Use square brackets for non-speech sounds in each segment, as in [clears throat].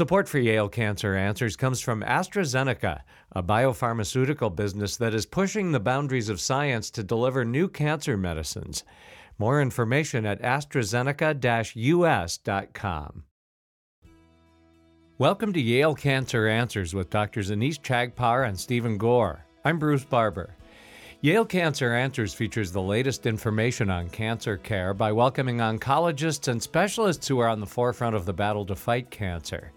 Support for Yale Cancer Answers comes from AstraZeneca, a biopharmaceutical business that is pushing the boundaries of science to deliver new cancer medicines. More information at AstraZeneca US.com. Welcome to Yale Cancer Answers with Drs. Anees Chagpar and Stephen Gore. I'm Bruce Barber. Yale Cancer Answers features the latest information on cancer care by welcoming oncologists and specialists who are on the forefront of the battle to fight cancer.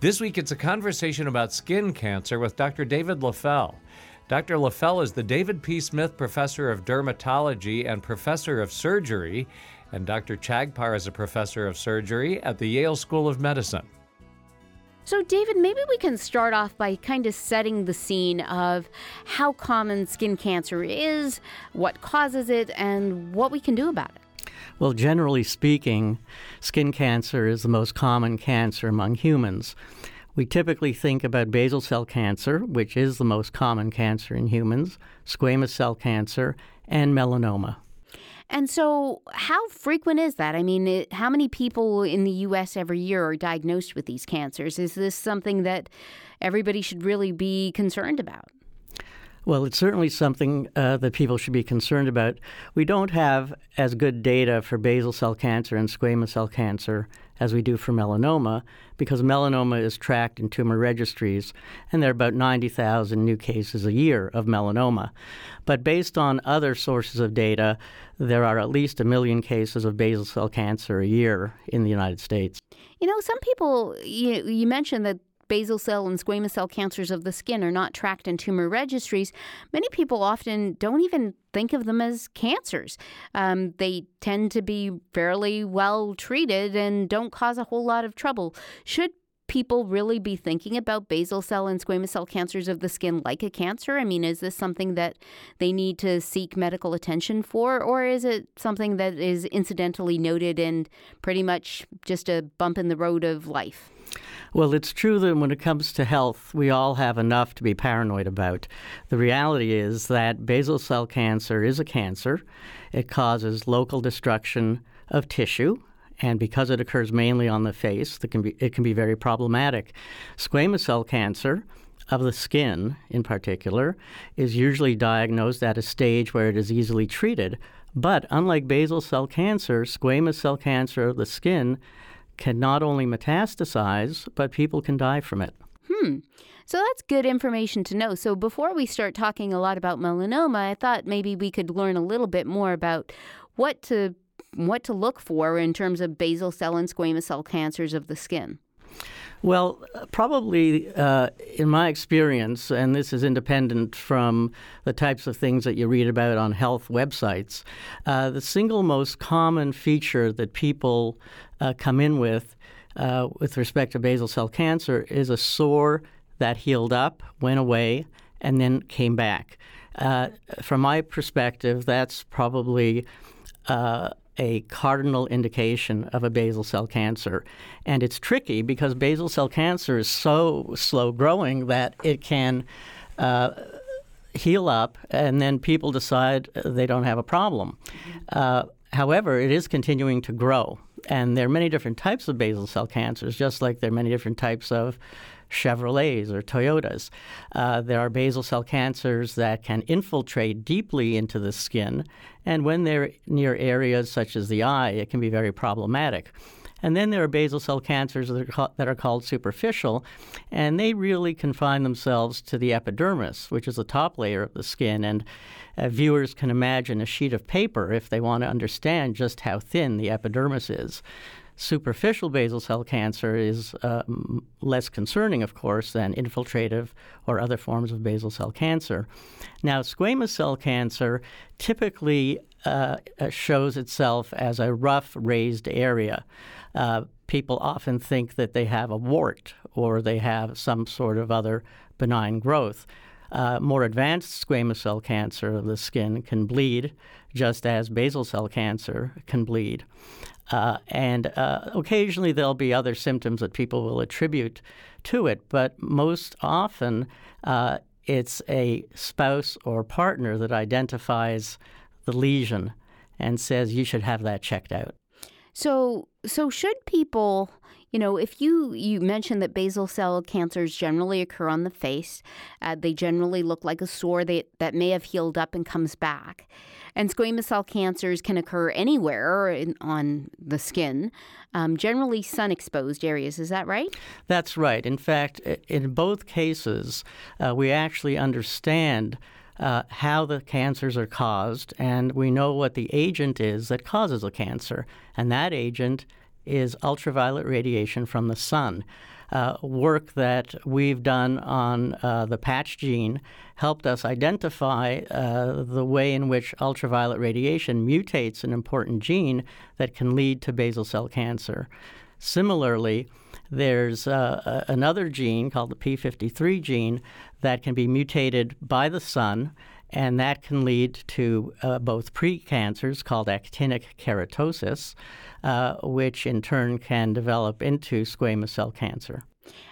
This week, it's a conversation about skin cancer with Dr. David Leffell. Dr. Leffell is the David P. Smith Professor of Dermatology and Professor of Surgery, and Dr. Chagpar is a Professor of Surgery at the Yale School of Medicine. So, David, maybe we can start off by kind of setting the scene of how common skin cancer is, what causes it, and what we can do about it. Well, generally speaking, skin cancer is the most common cancer among humans. We typically think about basal cell cancer, which is the most common cancer in humans, squamous cell cancer, and melanoma. And so, how frequent is that? I mean, it, how many people in the U.S. every year are diagnosed with these cancers? Is this something that everybody should really be concerned about? Well, it's certainly something uh, that people should be concerned about. We don't have as good data for basal cell cancer and squamous cell cancer as we do for melanoma because melanoma is tracked in tumor registries, and there are about 90,000 new cases a year of melanoma. But based on other sources of data, there are at least a million cases of basal cell cancer a year in the United States. You know, some people, you, you mentioned that basal cell and squamous cell cancers of the skin are not tracked in tumor registries, many people often don't even think of them as cancers. Um, they tend to be fairly well treated and don't cause a whole lot of trouble. Should people really be thinking about basal cell and squamous cell cancers of the skin like a cancer? I mean, is this something that they need to seek medical attention for, or is it something that is incidentally noted and pretty much just a bump in the road of life? Well, it's true that when it comes to health, we all have enough to be paranoid about. The reality is that basal cell cancer is a cancer. It causes local destruction of tissue, and because it occurs mainly on the face, it can be, it can be very problematic. Squamous cell cancer of the skin, in particular, is usually diagnosed at a stage where it is easily treated. But unlike basal cell cancer, squamous cell cancer of the skin can not only metastasize, but people can die from it. Hmm. So that's good information to know. So before we start talking a lot about melanoma, I thought maybe we could learn a little bit more about what to what to look for in terms of basal cell and squamous cell cancers of the skin. Well, probably uh, in my experience, and this is independent from the types of things that you read about on health websites, uh, the single most common feature that people uh, come in with uh, with respect to basal cell cancer is a sore that healed up, went away, and then came back. Uh, from my perspective, that's probably uh, a cardinal indication of a basal cell cancer. And it's tricky because basal cell cancer is so slow growing that it can uh, heal up and then people decide they don't have a problem. Uh, however, it is continuing to grow. And there are many different types of basal cell cancers, just like there are many different types of Chevrolets or Toyotas. Uh, there are basal cell cancers that can infiltrate deeply into the skin, and when they're near areas such as the eye, it can be very problematic. And then there are basal cell cancers that are, called, that are called superficial, and they really confine themselves to the epidermis, which is the top layer of the skin. And uh, viewers can imagine a sheet of paper if they want to understand just how thin the epidermis is. Superficial basal cell cancer is uh, less concerning, of course, than infiltrative or other forms of basal cell cancer. Now, squamous cell cancer typically uh, uh, shows itself as a rough raised area. Uh, people often think that they have a wart or they have some sort of other benign growth. Uh, more advanced squamous cell cancer of the skin can bleed, just as basal cell cancer can bleed. Uh, and uh, occasionally there'll be other symptoms that people will attribute to it, but most often uh, it's a spouse or partner that identifies the lesion and says you should have that checked out. So, so should people, you know, if you you mentioned that basal cell cancers generally occur on the face, uh, they generally look like a sore that that may have healed up and comes back. And squamous cell cancers can occur anywhere in, on the skin, um, generally sun exposed areas. Is that right? That's right. In fact, in both cases, uh, we actually understand. Uh, how the cancers are caused, and we know what the agent is that causes a cancer. And that agent is ultraviolet radiation from the sun. Uh, work that we've done on uh, the patch gene helped us identify uh, the way in which ultraviolet radiation mutates an important gene that can lead to basal cell cancer. Similarly, there's uh, another gene called the P53 gene that can be mutated by the sun and that can lead to uh, both precancers called actinic keratosis, uh, which in turn can develop into squamous cell cancer.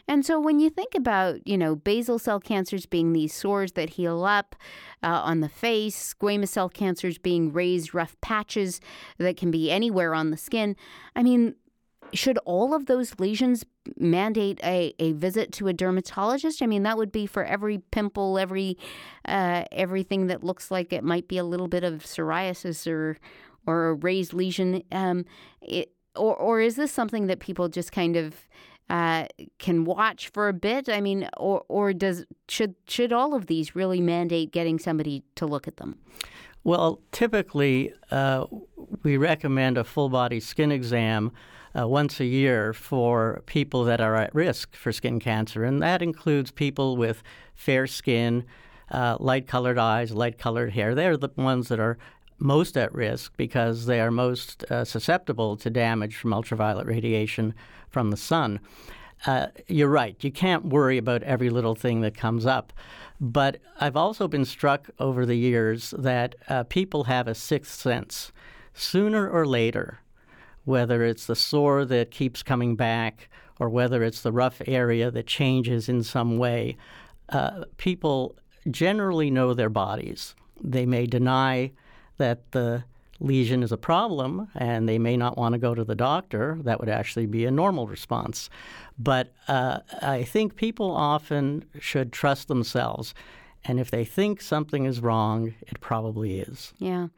And so, when you think about, you know, basal cell cancers being these sores that heal up uh, on the face, squamous cell cancers being raised, rough patches that can be anywhere on the skin, I mean, should all of those lesions mandate a, a visit to a dermatologist? I mean, that would be for every pimple, every uh, everything that looks like it might be a little bit of psoriasis or or a raised lesion. Um, it, or or is this something that people just kind of uh, can watch for a bit? I mean, or or does should should all of these really mandate getting somebody to look at them? Well, typically, uh, we recommend a full body skin exam uh, once a year for people that are at risk for skin cancer, and that includes people with fair skin, uh, light colored eyes, light colored hair. They're the ones that are most at risk because they are most uh, susceptible to damage from ultraviolet radiation from the sun. Uh, you're right. You can't worry about every little thing that comes up. But I've also been struck over the years that uh, people have a sixth sense. Sooner or later, whether it's the sore that keeps coming back or whether it's the rough area that changes in some way, uh, people generally know their bodies. They may deny that the lesion is a problem and they may not want to go to the doctor. That would actually be a normal response. But uh, I think people often should trust themselves and if they think something is wrong, it probably is. Yeah.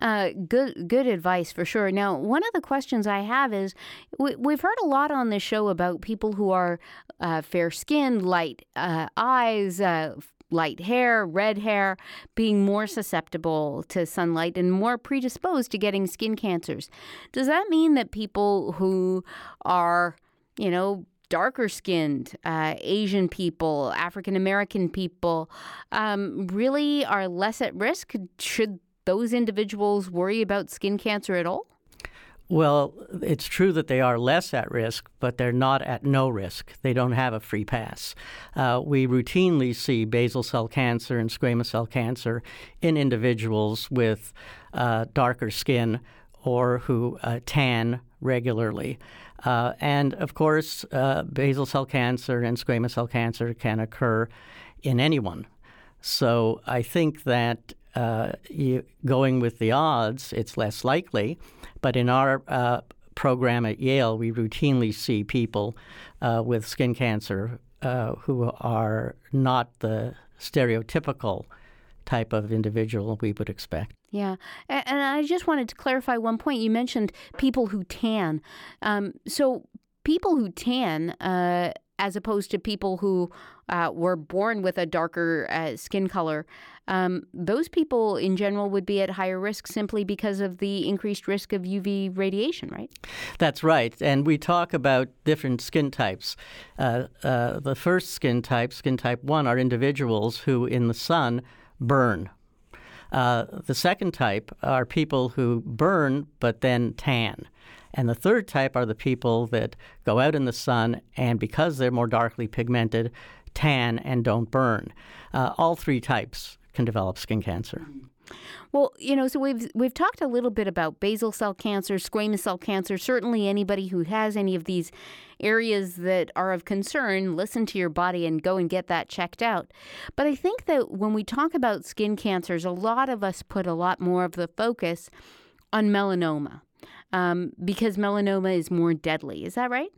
Uh, good good advice for sure. Now, one of the questions I have is we, have heard a lot on this show about people who are uh, fair skinned, light uh, eyes, uh, light hair, red hair, being more susceptible to sunlight and more predisposed to getting skin cancers. Does that mean that people who are, you know, darker skinned, uh, Asian people, African American people um, really are less at risk? Should those individuals worry about skin cancer at all? Well, it's true that they are less at risk, but they're not at no risk. They don't have a free pass. Uh, we routinely see basal cell cancer and squamous cell cancer in individuals with uh, darker skin or who uh, tan regularly. Uh, and of course, uh, basal cell cancer and squamous cell cancer can occur in anyone. So I think that uh, you, going with the odds, it's less likely. But in our uh, program at Yale, we routinely see people uh, with skin cancer uh, who are not the stereotypical type of individual we would expect. Yeah. And I just wanted to clarify one point. You mentioned people who tan. Um, so, people who tan, uh, as opposed to people who uh, were born with a darker uh, skin color, um, those people in general would be at higher risk simply because of the increased risk of UV radiation, right? That's right. And we talk about different skin types. Uh, uh the first skin type, skin type 1, are individuals who in the sun burn uh, the second type are people who burn but then tan. And the third type are the people that go out in the sun and because they're more darkly pigmented, tan and don't burn. Uh, all three types can develop skin cancer. Well, you know, so we've we've talked a little bit about basal cell cancer, squamous cell cancer. Certainly, anybody who has any of these areas that are of concern, listen to your body and go and get that checked out. But I think that when we talk about skin cancers, a lot of us put a lot more of the focus on melanoma um, because melanoma is more deadly. Is that right?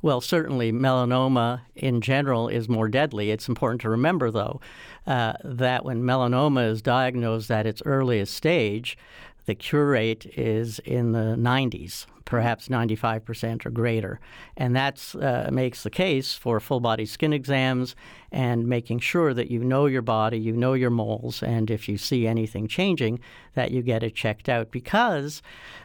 Well, certainly melanoma in general is more deadly. It's important to remember, though, uh, that when melanoma is diagnosed at its earliest stage, the cure rate is in the 90s, perhaps 95% or greater. And that uh, makes the case for full body skin exams and making sure that you know your body, you know your moles, and if you see anything changing, that you get it checked out because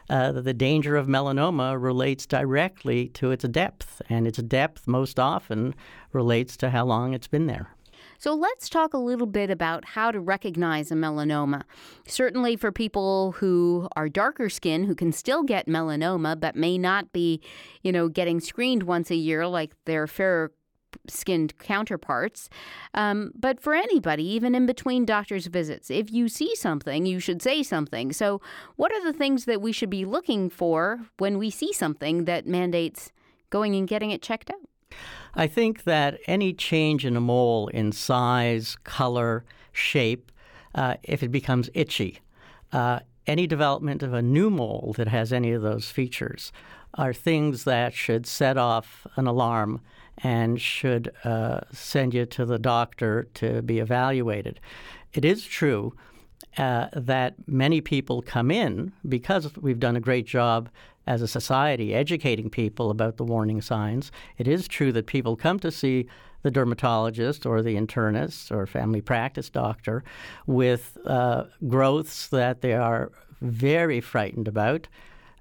uh, the danger of melanoma relates directly to its depth, and its depth most often relates to how long it's been there. So let's talk a little bit about how to recognize a melanoma. Certainly for people who are darker skin who can still get melanoma but may not be, you know, getting screened once a year like their fairer skinned counterparts. Um, but for anybody, even in between doctor's visits, if you see something, you should say something. So, what are the things that we should be looking for when we see something that mandates going and getting it checked out? I think that any change in a mole in size, color, shape, uh, if it becomes itchy, uh, any development of a new mole that has any of those features are things that should set off an alarm and should uh, send you to the doctor to be evaluated. It is true uh, that many people come in because we've done a great job as a society educating people about the warning signs. It is true that people come to see the dermatologist or the internist or family practice doctor with uh, growths that they are very frightened about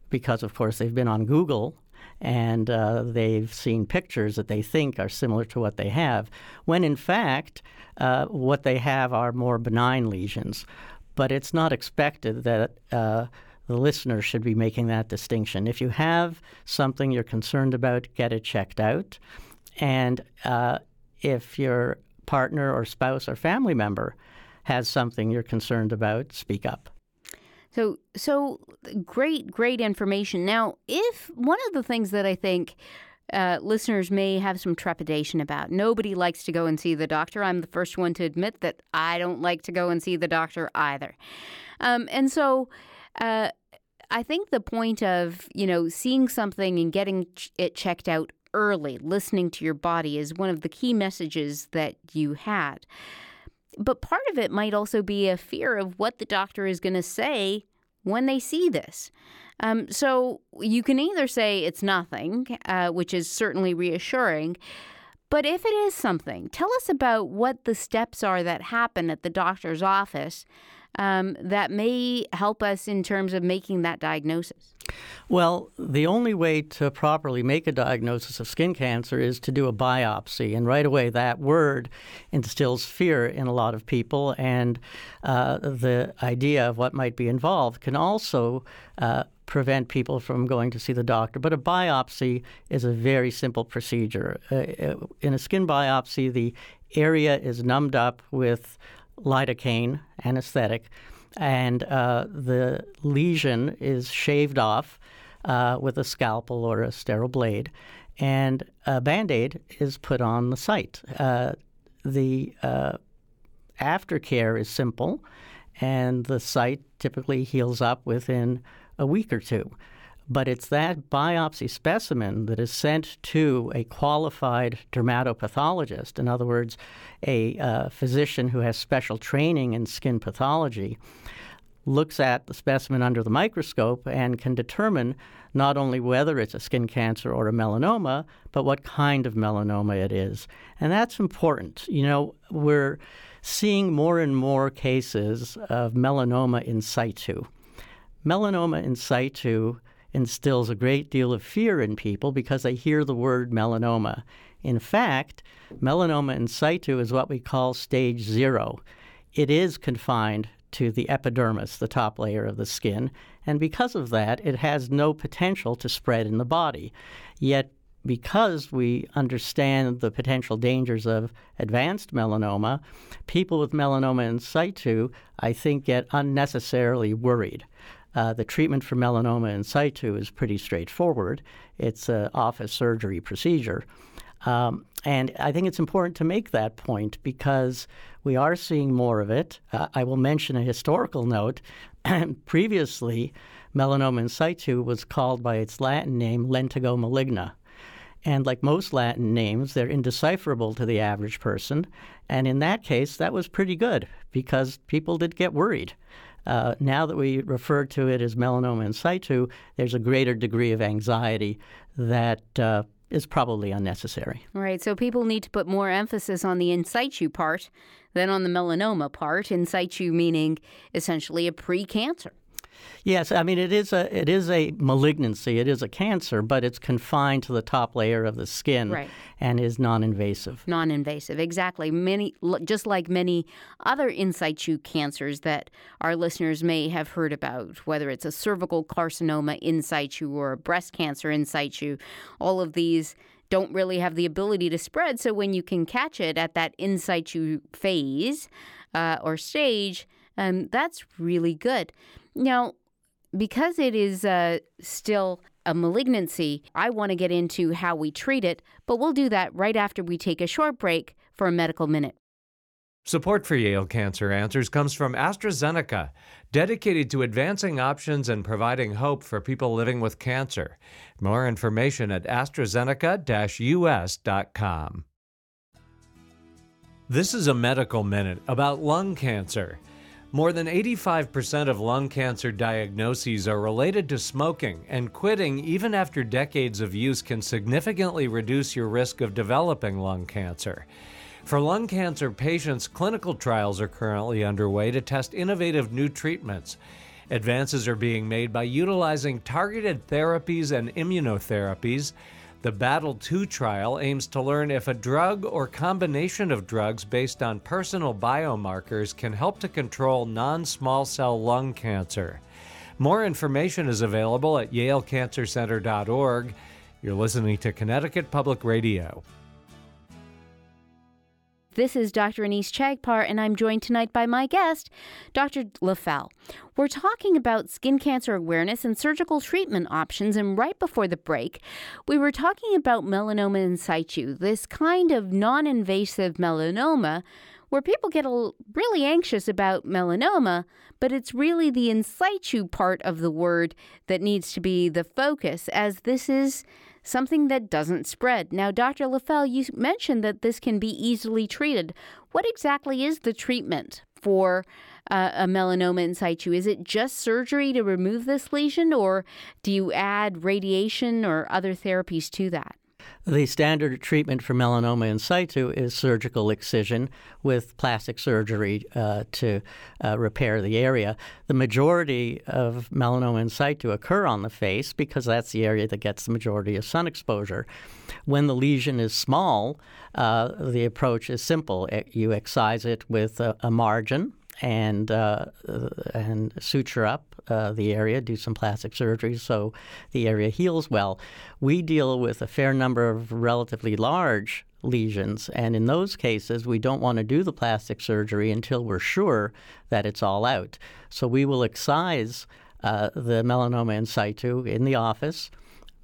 because, of course, they've been on Google and uh, they've seen pictures that they think are similar to what they have, when in fact, uh, what they have are more benign lesions. But it's not expected that uh, the listener should be making that distinction. If you have something you're concerned about, get it checked out. And uh, if your partner or spouse or family member has something you're concerned about, speak up. So, so great, great information. Now, if one of the things that I think uh, listeners may have some trepidation about. Nobody likes to go and see the doctor. I'm the first one to admit that I don't like to go and see the doctor either. Um, and so uh, I think the point of, you know, seeing something and getting it checked out early, listening to your body is one of the key messages that you had. But part of it might also be a fear of what the doctor is going to say when they see this. Um, so you can either say it's nothing, uh, which is certainly reassuring, but if it is something, tell us about what the steps are that happen at the doctor's office um, that may help us in terms of making that diagnosis? Well, the only way to properly make a diagnosis of skin cancer is to do a biopsy. And right away, that word instills fear in a lot of people. And uh, the idea of what might be involved can also uh, prevent people from going to see the doctor. But a biopsy is a very simple procedure. Uh, uh in a skin biopsy, the area is numbed up with lidocaine anesthetic, and uh, the lesion is shaved off uh, with a scalpel or a sterile blade, and a band aid is put on the site. Uh, the uh, aftercare is simple, and the site typically heals up within a week or two but it's that biopsy specimen that is sent to a qualified dermatopathologist, in other words, a uh, physician who has special training in skin pathology, looks at the specimen under the microscope and can determine not only whether it's a skin cancer or a melanoma, but what kind of melanoma it is. And that's important. You know, we're seeing more and more cases of melanoma in situ. Melanoma in situ instills a great deal of fear in people because they hear the word melanoma. In fact, melanoma in situ is what we call stage zero. It is confined to the epidermis, the top layer of the skin, and because of that, it has no potential to spread in the body. Yet, because we understand the potential dangers of advanced melanoma, people with melanoma in situ, I think, get unnecessarily worried. Uh, the treatment for melanoma in situ is pretty straightforward. It's an office surgery procedure. Um, and I think it's important to make that point because we are seeing more of it. Uh, I will mention a historical note. [clears throat] Previously, melanoma in situ was called by its Latin name lentigo maligna. And like most Latin names, they're indecipherable to the average person. And in that case, that was pretty good because people did get worried. Uh, now that we refer to it as melanoma in situ, there's a greater degree of anxiety that uh, is probably unnecessary. Right. So people need to put more emphasis on the in situ part than on the melanoma part. In situ meaning essentially a pre-cancer. Yes, I mean it is a it is a malignancy. It is a cancer, but it's confined to the top layer of the skin right. and is non-invasive. Non-invasive, exactly. Many just like many other in situ cancers that our listeners may have heard about, whether it's a cervical carcinoma in situ or a breast cancer in situ, all of these don't really have the ability to spread. So when you can catch it at that in situ phase uh, or stage, um, that's really good. Now, because it is uh, still a malignancy, I want to get into how we treat it, but we'll do that right after we take a short break for a medical minute. Support for Yale Cancer Answers comes from AstraZeneca, dedicated to advancing options and providing hope for people living with cancer. More information at AstraZeneca US.com. This is a medical minute about lung cancer. More than 85% of lung cancer diagnoses are related to smoking, and quitting, even after decades of use, can significantly reduce your risk of developing lung cancer. For lung cancer patients, clinical trials are currently underway to test innovative new treatments. Advances are being made by utilizing targeted therapies and immunotherapies. The Battle 2 trial aims to learn if a drug or combination of drugs based on personal biomarkers can help to control non small cell lung cancer. More information is available at yalecancercenter.org. You're listening to Connecticut Public Radio. This is Dr. Anees Chagpar, and I'm joined tonight by my guest, Dr. Leffell. We're talking about skin cancer awareness and surgical treatment options, and right before the break, we were talking about melanoma in situ, this kind of non invasive melanoma where people get really anxious about melanoma, but it's really the in situ part of the word that needs to be the focus, as this is something that doesn't spread. Now, Dr. Leffell, you mentioned that this can be easily treated. What exactly is the treatment for uh, a melanoma in situ? Is it just surgery to remove this lesion, or do you add radiation or other therapies to that? The standard treatment for melanoma in situ is surgical excision with plastic surgery uh, to uh, repair the area. The majority of melanoma in situ occur on the face because that's the area that gets the majority of sun exposure. When the lesion is small, uh, the approach is simple. You excise it with a, a margin and uh, and suture up uh, the area, do some plastic surgery so the area heals well. We deal with a fair number of relatively large lesions, and in those cases, we don't want to do the plastic surgery until we're sure that it's all out. So we will excise uh, the melanoma in situ in the office,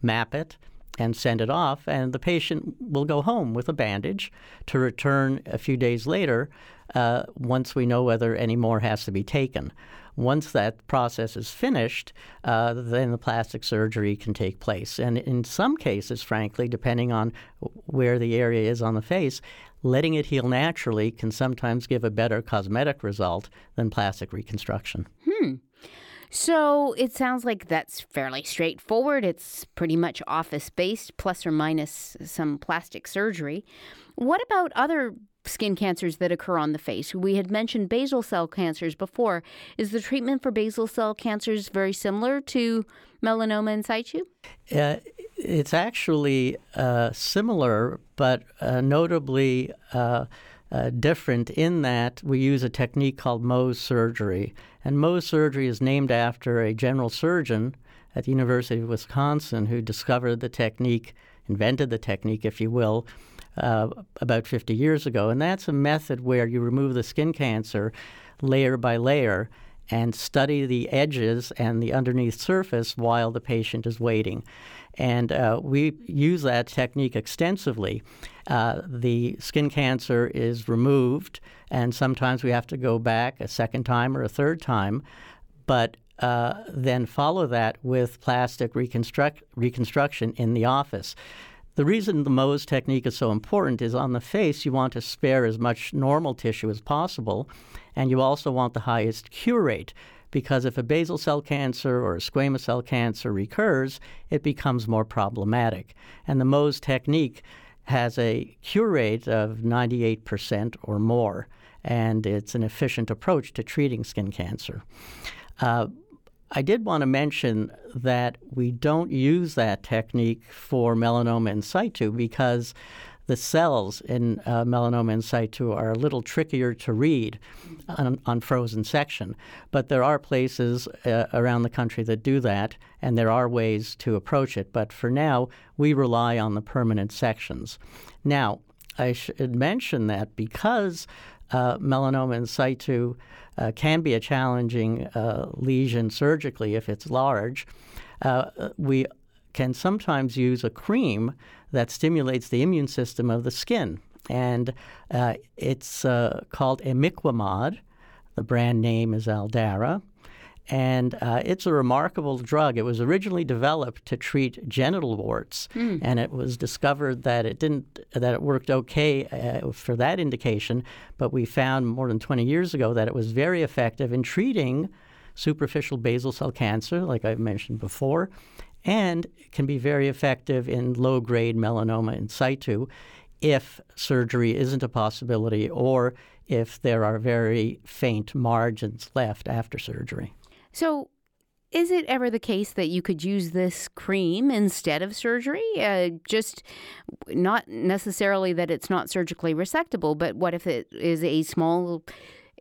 map it, and send it off, and the patient will go home with a bandage to return a few days later uh, once we know whether any more has to be taken. Once that process is finished, uh, then the plastic surgery can take place. And in some cases, frankly, depending on where the area is on the face, letting it heal naturally can sometimes give a better cosmetic result than plastic reconstruction. Hmm. So it sounds like that's fairly straightforward. It's pretty much office based, plus or minus some plastic surgery. What about other skin cancers that occur on the face? We had mentioned basal cell cancers before. Is the treatment for basal cell cancers very similar to melanoma in situ? Uh, it's actually uh, similar, but uh, notably uh, uh, different in that we use a technique called Mohs surgery. And Mohs surgery is named after a general surgeon at the University of Wisconsin who discovered the technique, invented the technique, if you will, uh, about 50 years ago. And that's a method where you remove the skin cancer layer by layer and study the edges and the underneath surface while the patient is waiting. And uh, we use that technique extensively. Uh, the skin cancer is removed, and sometimes we have to go back a second time or a third time, but uh, then follow that with plastic reconstruct- reconstruction in the office. The reason the Mohs technique is so important is on the face, you want to spare as much normal tissue as possible, and you also want the highest cure rate because if a basal cell cancer or a squamous cell cancer recurs, it becomes more problematic. And the Mohs technique has a cure rate of 98% or more, and it's an efficient approach to treating skin cancer. Uh, I did want to mention that we don't use that technique for melanoma in situ because the cells in uh, melanoma in situ are a little trickier to read on, on frozen section. But there are places uh, around the country that do that, and there are ways to approach it. But for now, we rely on the permanent sections. Now, I should mention that because uh, melanoma in situ uh, can be a challenging uh, lesion surgically if it's large, uh, we can sometimes use a cream that stimulates the immune system of the skin. And uh, it's uh, called imiquimod. The brand name is Aldara. And uh, it's a remarkable drug. It was originally developed to treat genital warts, mm. and it was discovered that it didn't that it worked okay uh, for that indication. But we found more than 20 years ago that it was very effective in treating superficial basal cell cancer, like I mentioned before, and can be very effective in low grade melanoma in situ if surgery isn't a possibility or if there are very faint margins left after surgery. So, is it ever the case that you could use this cream instead of surgery? Uh, just not necessarily that it's not surgically resectable, but what if it is a small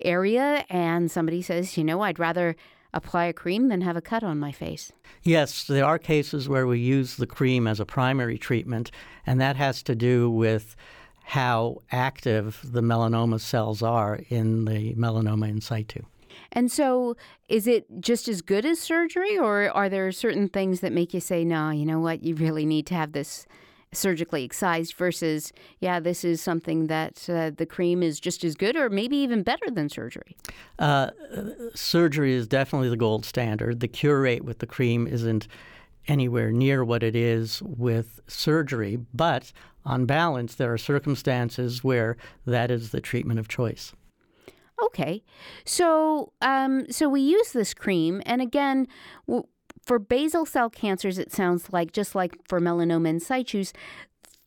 area and somebody says, you know, I'd rather apply a cream than have a cut on my face. Yes, there are cases where we use the cream as a primary treatment, and that has to do with how active the melanoma cells are in the melanoma in situ. And so, is it just as good as surgery, or are there certain things that make you say, no, you know what, you really need to have this surgically excised versus, yeah, this is something that uh, the cream is just as good or maybe even better than surgery? Uh, surgery is definitely the gold standard. The cure rate with the cream isn't anywhere near what it is with surgery, but on balance, there are circumstances where that is the treatment of choice. Okay, so um, so we use this cream, and again, w- for basal cell cancers, it sounds like, just like for melanoma in situ,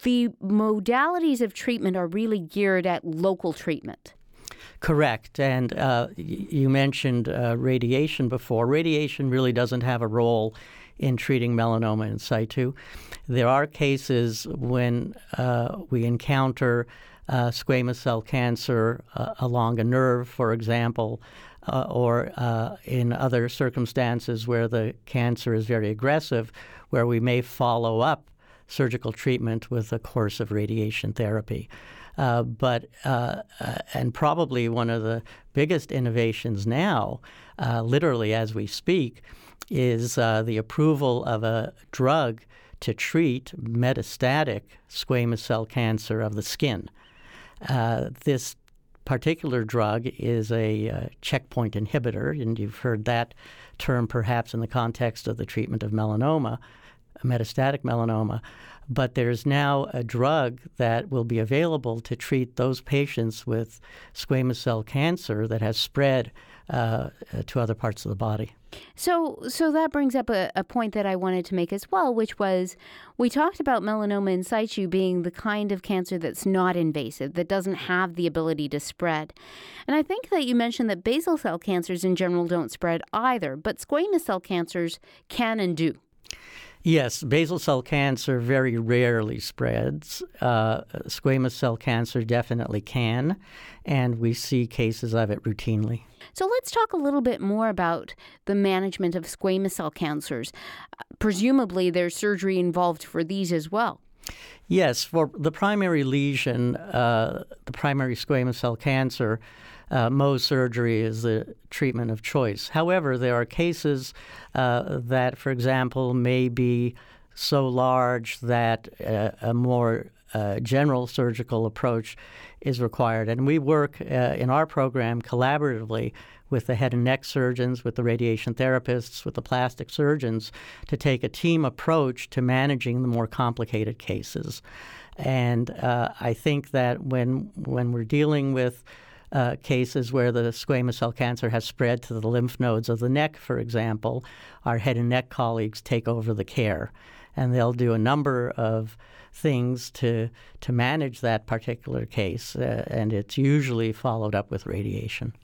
the modalities of treatment are really geared at local treatment. Correct. And uh, you mentioned uh, radiation before. Radiation really doesn't have a role in treating melanoma in situ. There are cases when uh, we encounter uh, squamous cell cancer uh, along a nerve, for example, uh, or uh, in other circumstances where the cancer is very aggressive, where we may follow up surgical treatment with a course of radiation therapy. Uh, but uh, and probably one of the biggest innovations now, literally as we speak, is the approval of a drug to treat metastatic squamous cell cancer of the skin. This particular drug is a uh, checkpoint inhibitor, and you've heard that term perhaps in the context of the treatment of melanoma, metastatic melanoma. But there's now a drug that will be available to treat those patients with squamous cell cancer that has spread uh, to other parts of the body. So, so that brings up a, a, point that I wanted to make as well, which was we talked about melanoma in situ being the kind of cancer that's not invasive, that doesn't have the ability to spread. And I think that you mentioned that basal cell cancers in general don't spread either, but squamous cell cancers can and do. Yes, basal cell cancer very rarely spreads. Uh, squamous cell cancer definitely can, and we see cases of it routinely. So let's talk a little bit more about the management of squamous cell cancers. Presumably, there's surgery involved for these as well. Yes, for the primary lesion, uh, the primary squamous cell cancer, uh, Mohs surgery is the treatment of choice. However, there are cases uh, that, for example, may be so large that uh, a more a general surgical approach is required. And we work uh, in our program collaboratively with the head and neck surgeons, with the radiation therapists, with the plastic surgeons to take a team approach to managing the more complicated cases. And uh, I think that when when we're dealing with uh, cases where the squamous cell cancer has spread to the lymph nodes of the neck, for example, our head and neck colleagues take over the care, and they'll do a number of things to to manage that particular case, uh, and it's usually followed up with radiation.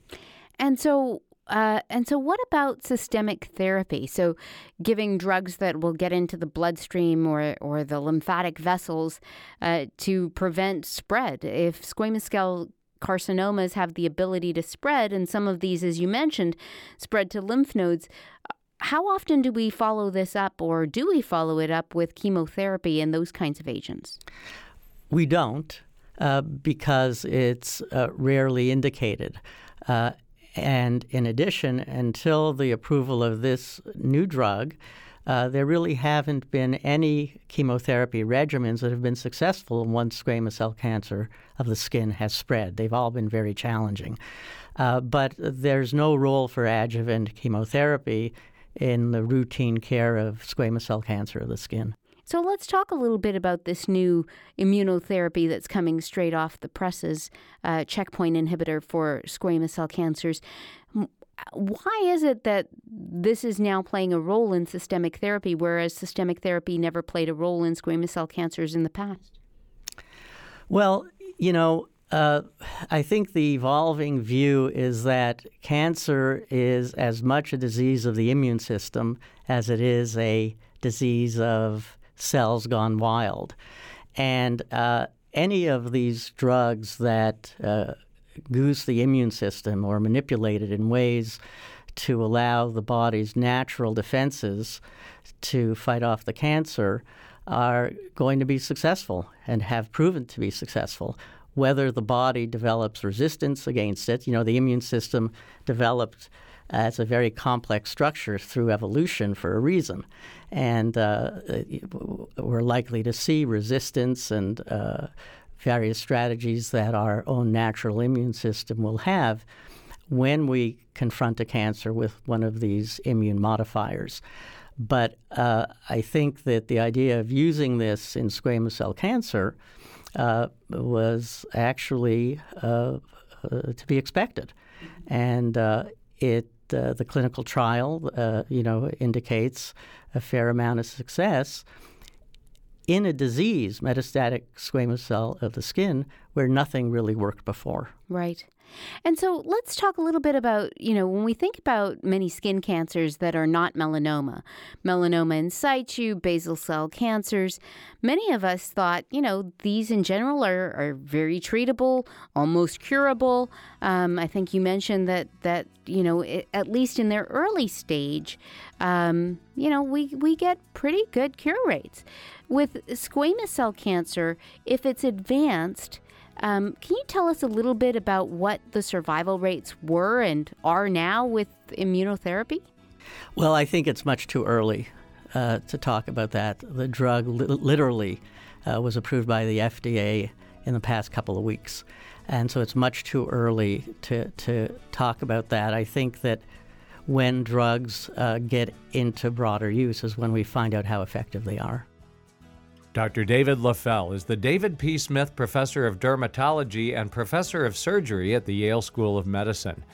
And so, uh, and so, what about systemic therapy? So, giving drugs that will get into the bloodstream or, or the lymphatic vessels uh, to prevent spread. If squamous cell carcinomas have the ability to spread, and some of these, as you mentioned, spread to lymph nodes, how often do we follow this up, or do we follow it up with chemotherapy and those kinds of agents? We don't. Uh, because it's uh, rarely indicated. Uh, and in addition, until the approval of this new drug, uh, there really haven't been any chemotherapy regimens that have been successful once squamous cell cancer of the skin has spread. They've all been very challenging. Uh, but there's no role for adjuvant chemotherapy in the routine care of squamous cell cancer of the skin. So let's talk a little bit about this new immunotherapy that's coming straight off the presses, uh, checkpoint inhibitor for squamous cell cancers. Why is it that this is now playing a role in systemic therapy, whereas systemic therapy never played a role in squamous cell cancers in the past? Well, you know, uh, I think the evolving view is that cancer is as much a disease of the immune system as it is a disease of cells gone wild. And uh, any of these drugs that uh, goose the immune system or manipulate it in ways to allow the body's natural defenses to fight off the cancer are going to be successful and have proven to be successful. Whether the body develops resistance against it, you know, the immune system developed as a very complex structure through evolution for a reason. And uh, we're likely to see resistance and uh, various strategies that our own natural immune system will have when we confront a cancer with one of these immune modifiers. But uh, I think that the idea of using this in squamous cell cancer uh, was actually uh, uh to be expected. And uh, it uh, the clinical trial, you know, indicates a fair amount of success in a disease, metastatic squamous cell of the skin, where nothing really worked before. Right. And so let's talk a little bit about, you know, when we think about many skin cancers that are not melanoma, melanoma in situ, basal cell cancers, many of us thought, you know, these in general are, are very treatable, almost curable. Um, I think you mentioned that, that you know, it, at least in their early stage, um, you know, we, we get pretty good cure rates. With squamous cell cancer, if it's advanced, um, can you tell us a little bit about what the survival rates were and are now with immunotherapy? Well, I think it's much too early uh, to talk about that. The drug li- literally uh, was approved by the FDA in the past couple of weeks. And so it's much too early to, to talk about that. I think that when drugs uh, get into broader use is when we find out how effective they are. Dr. David Leffell is the David P. Smith Professor of Dermatology and Professor of Surgery at the Yale School of Medicine.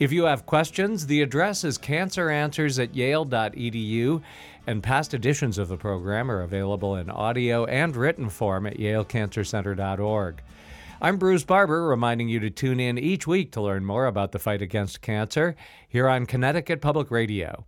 If you have questions, the address is canceranswers at yale.edu, and past editions of the program are available in audio and written form at yalecancercenter.org. I'm Bruce Barber, reminding you to tune in each week to learn more about the fight against cancer here on Connecticut Public Radio.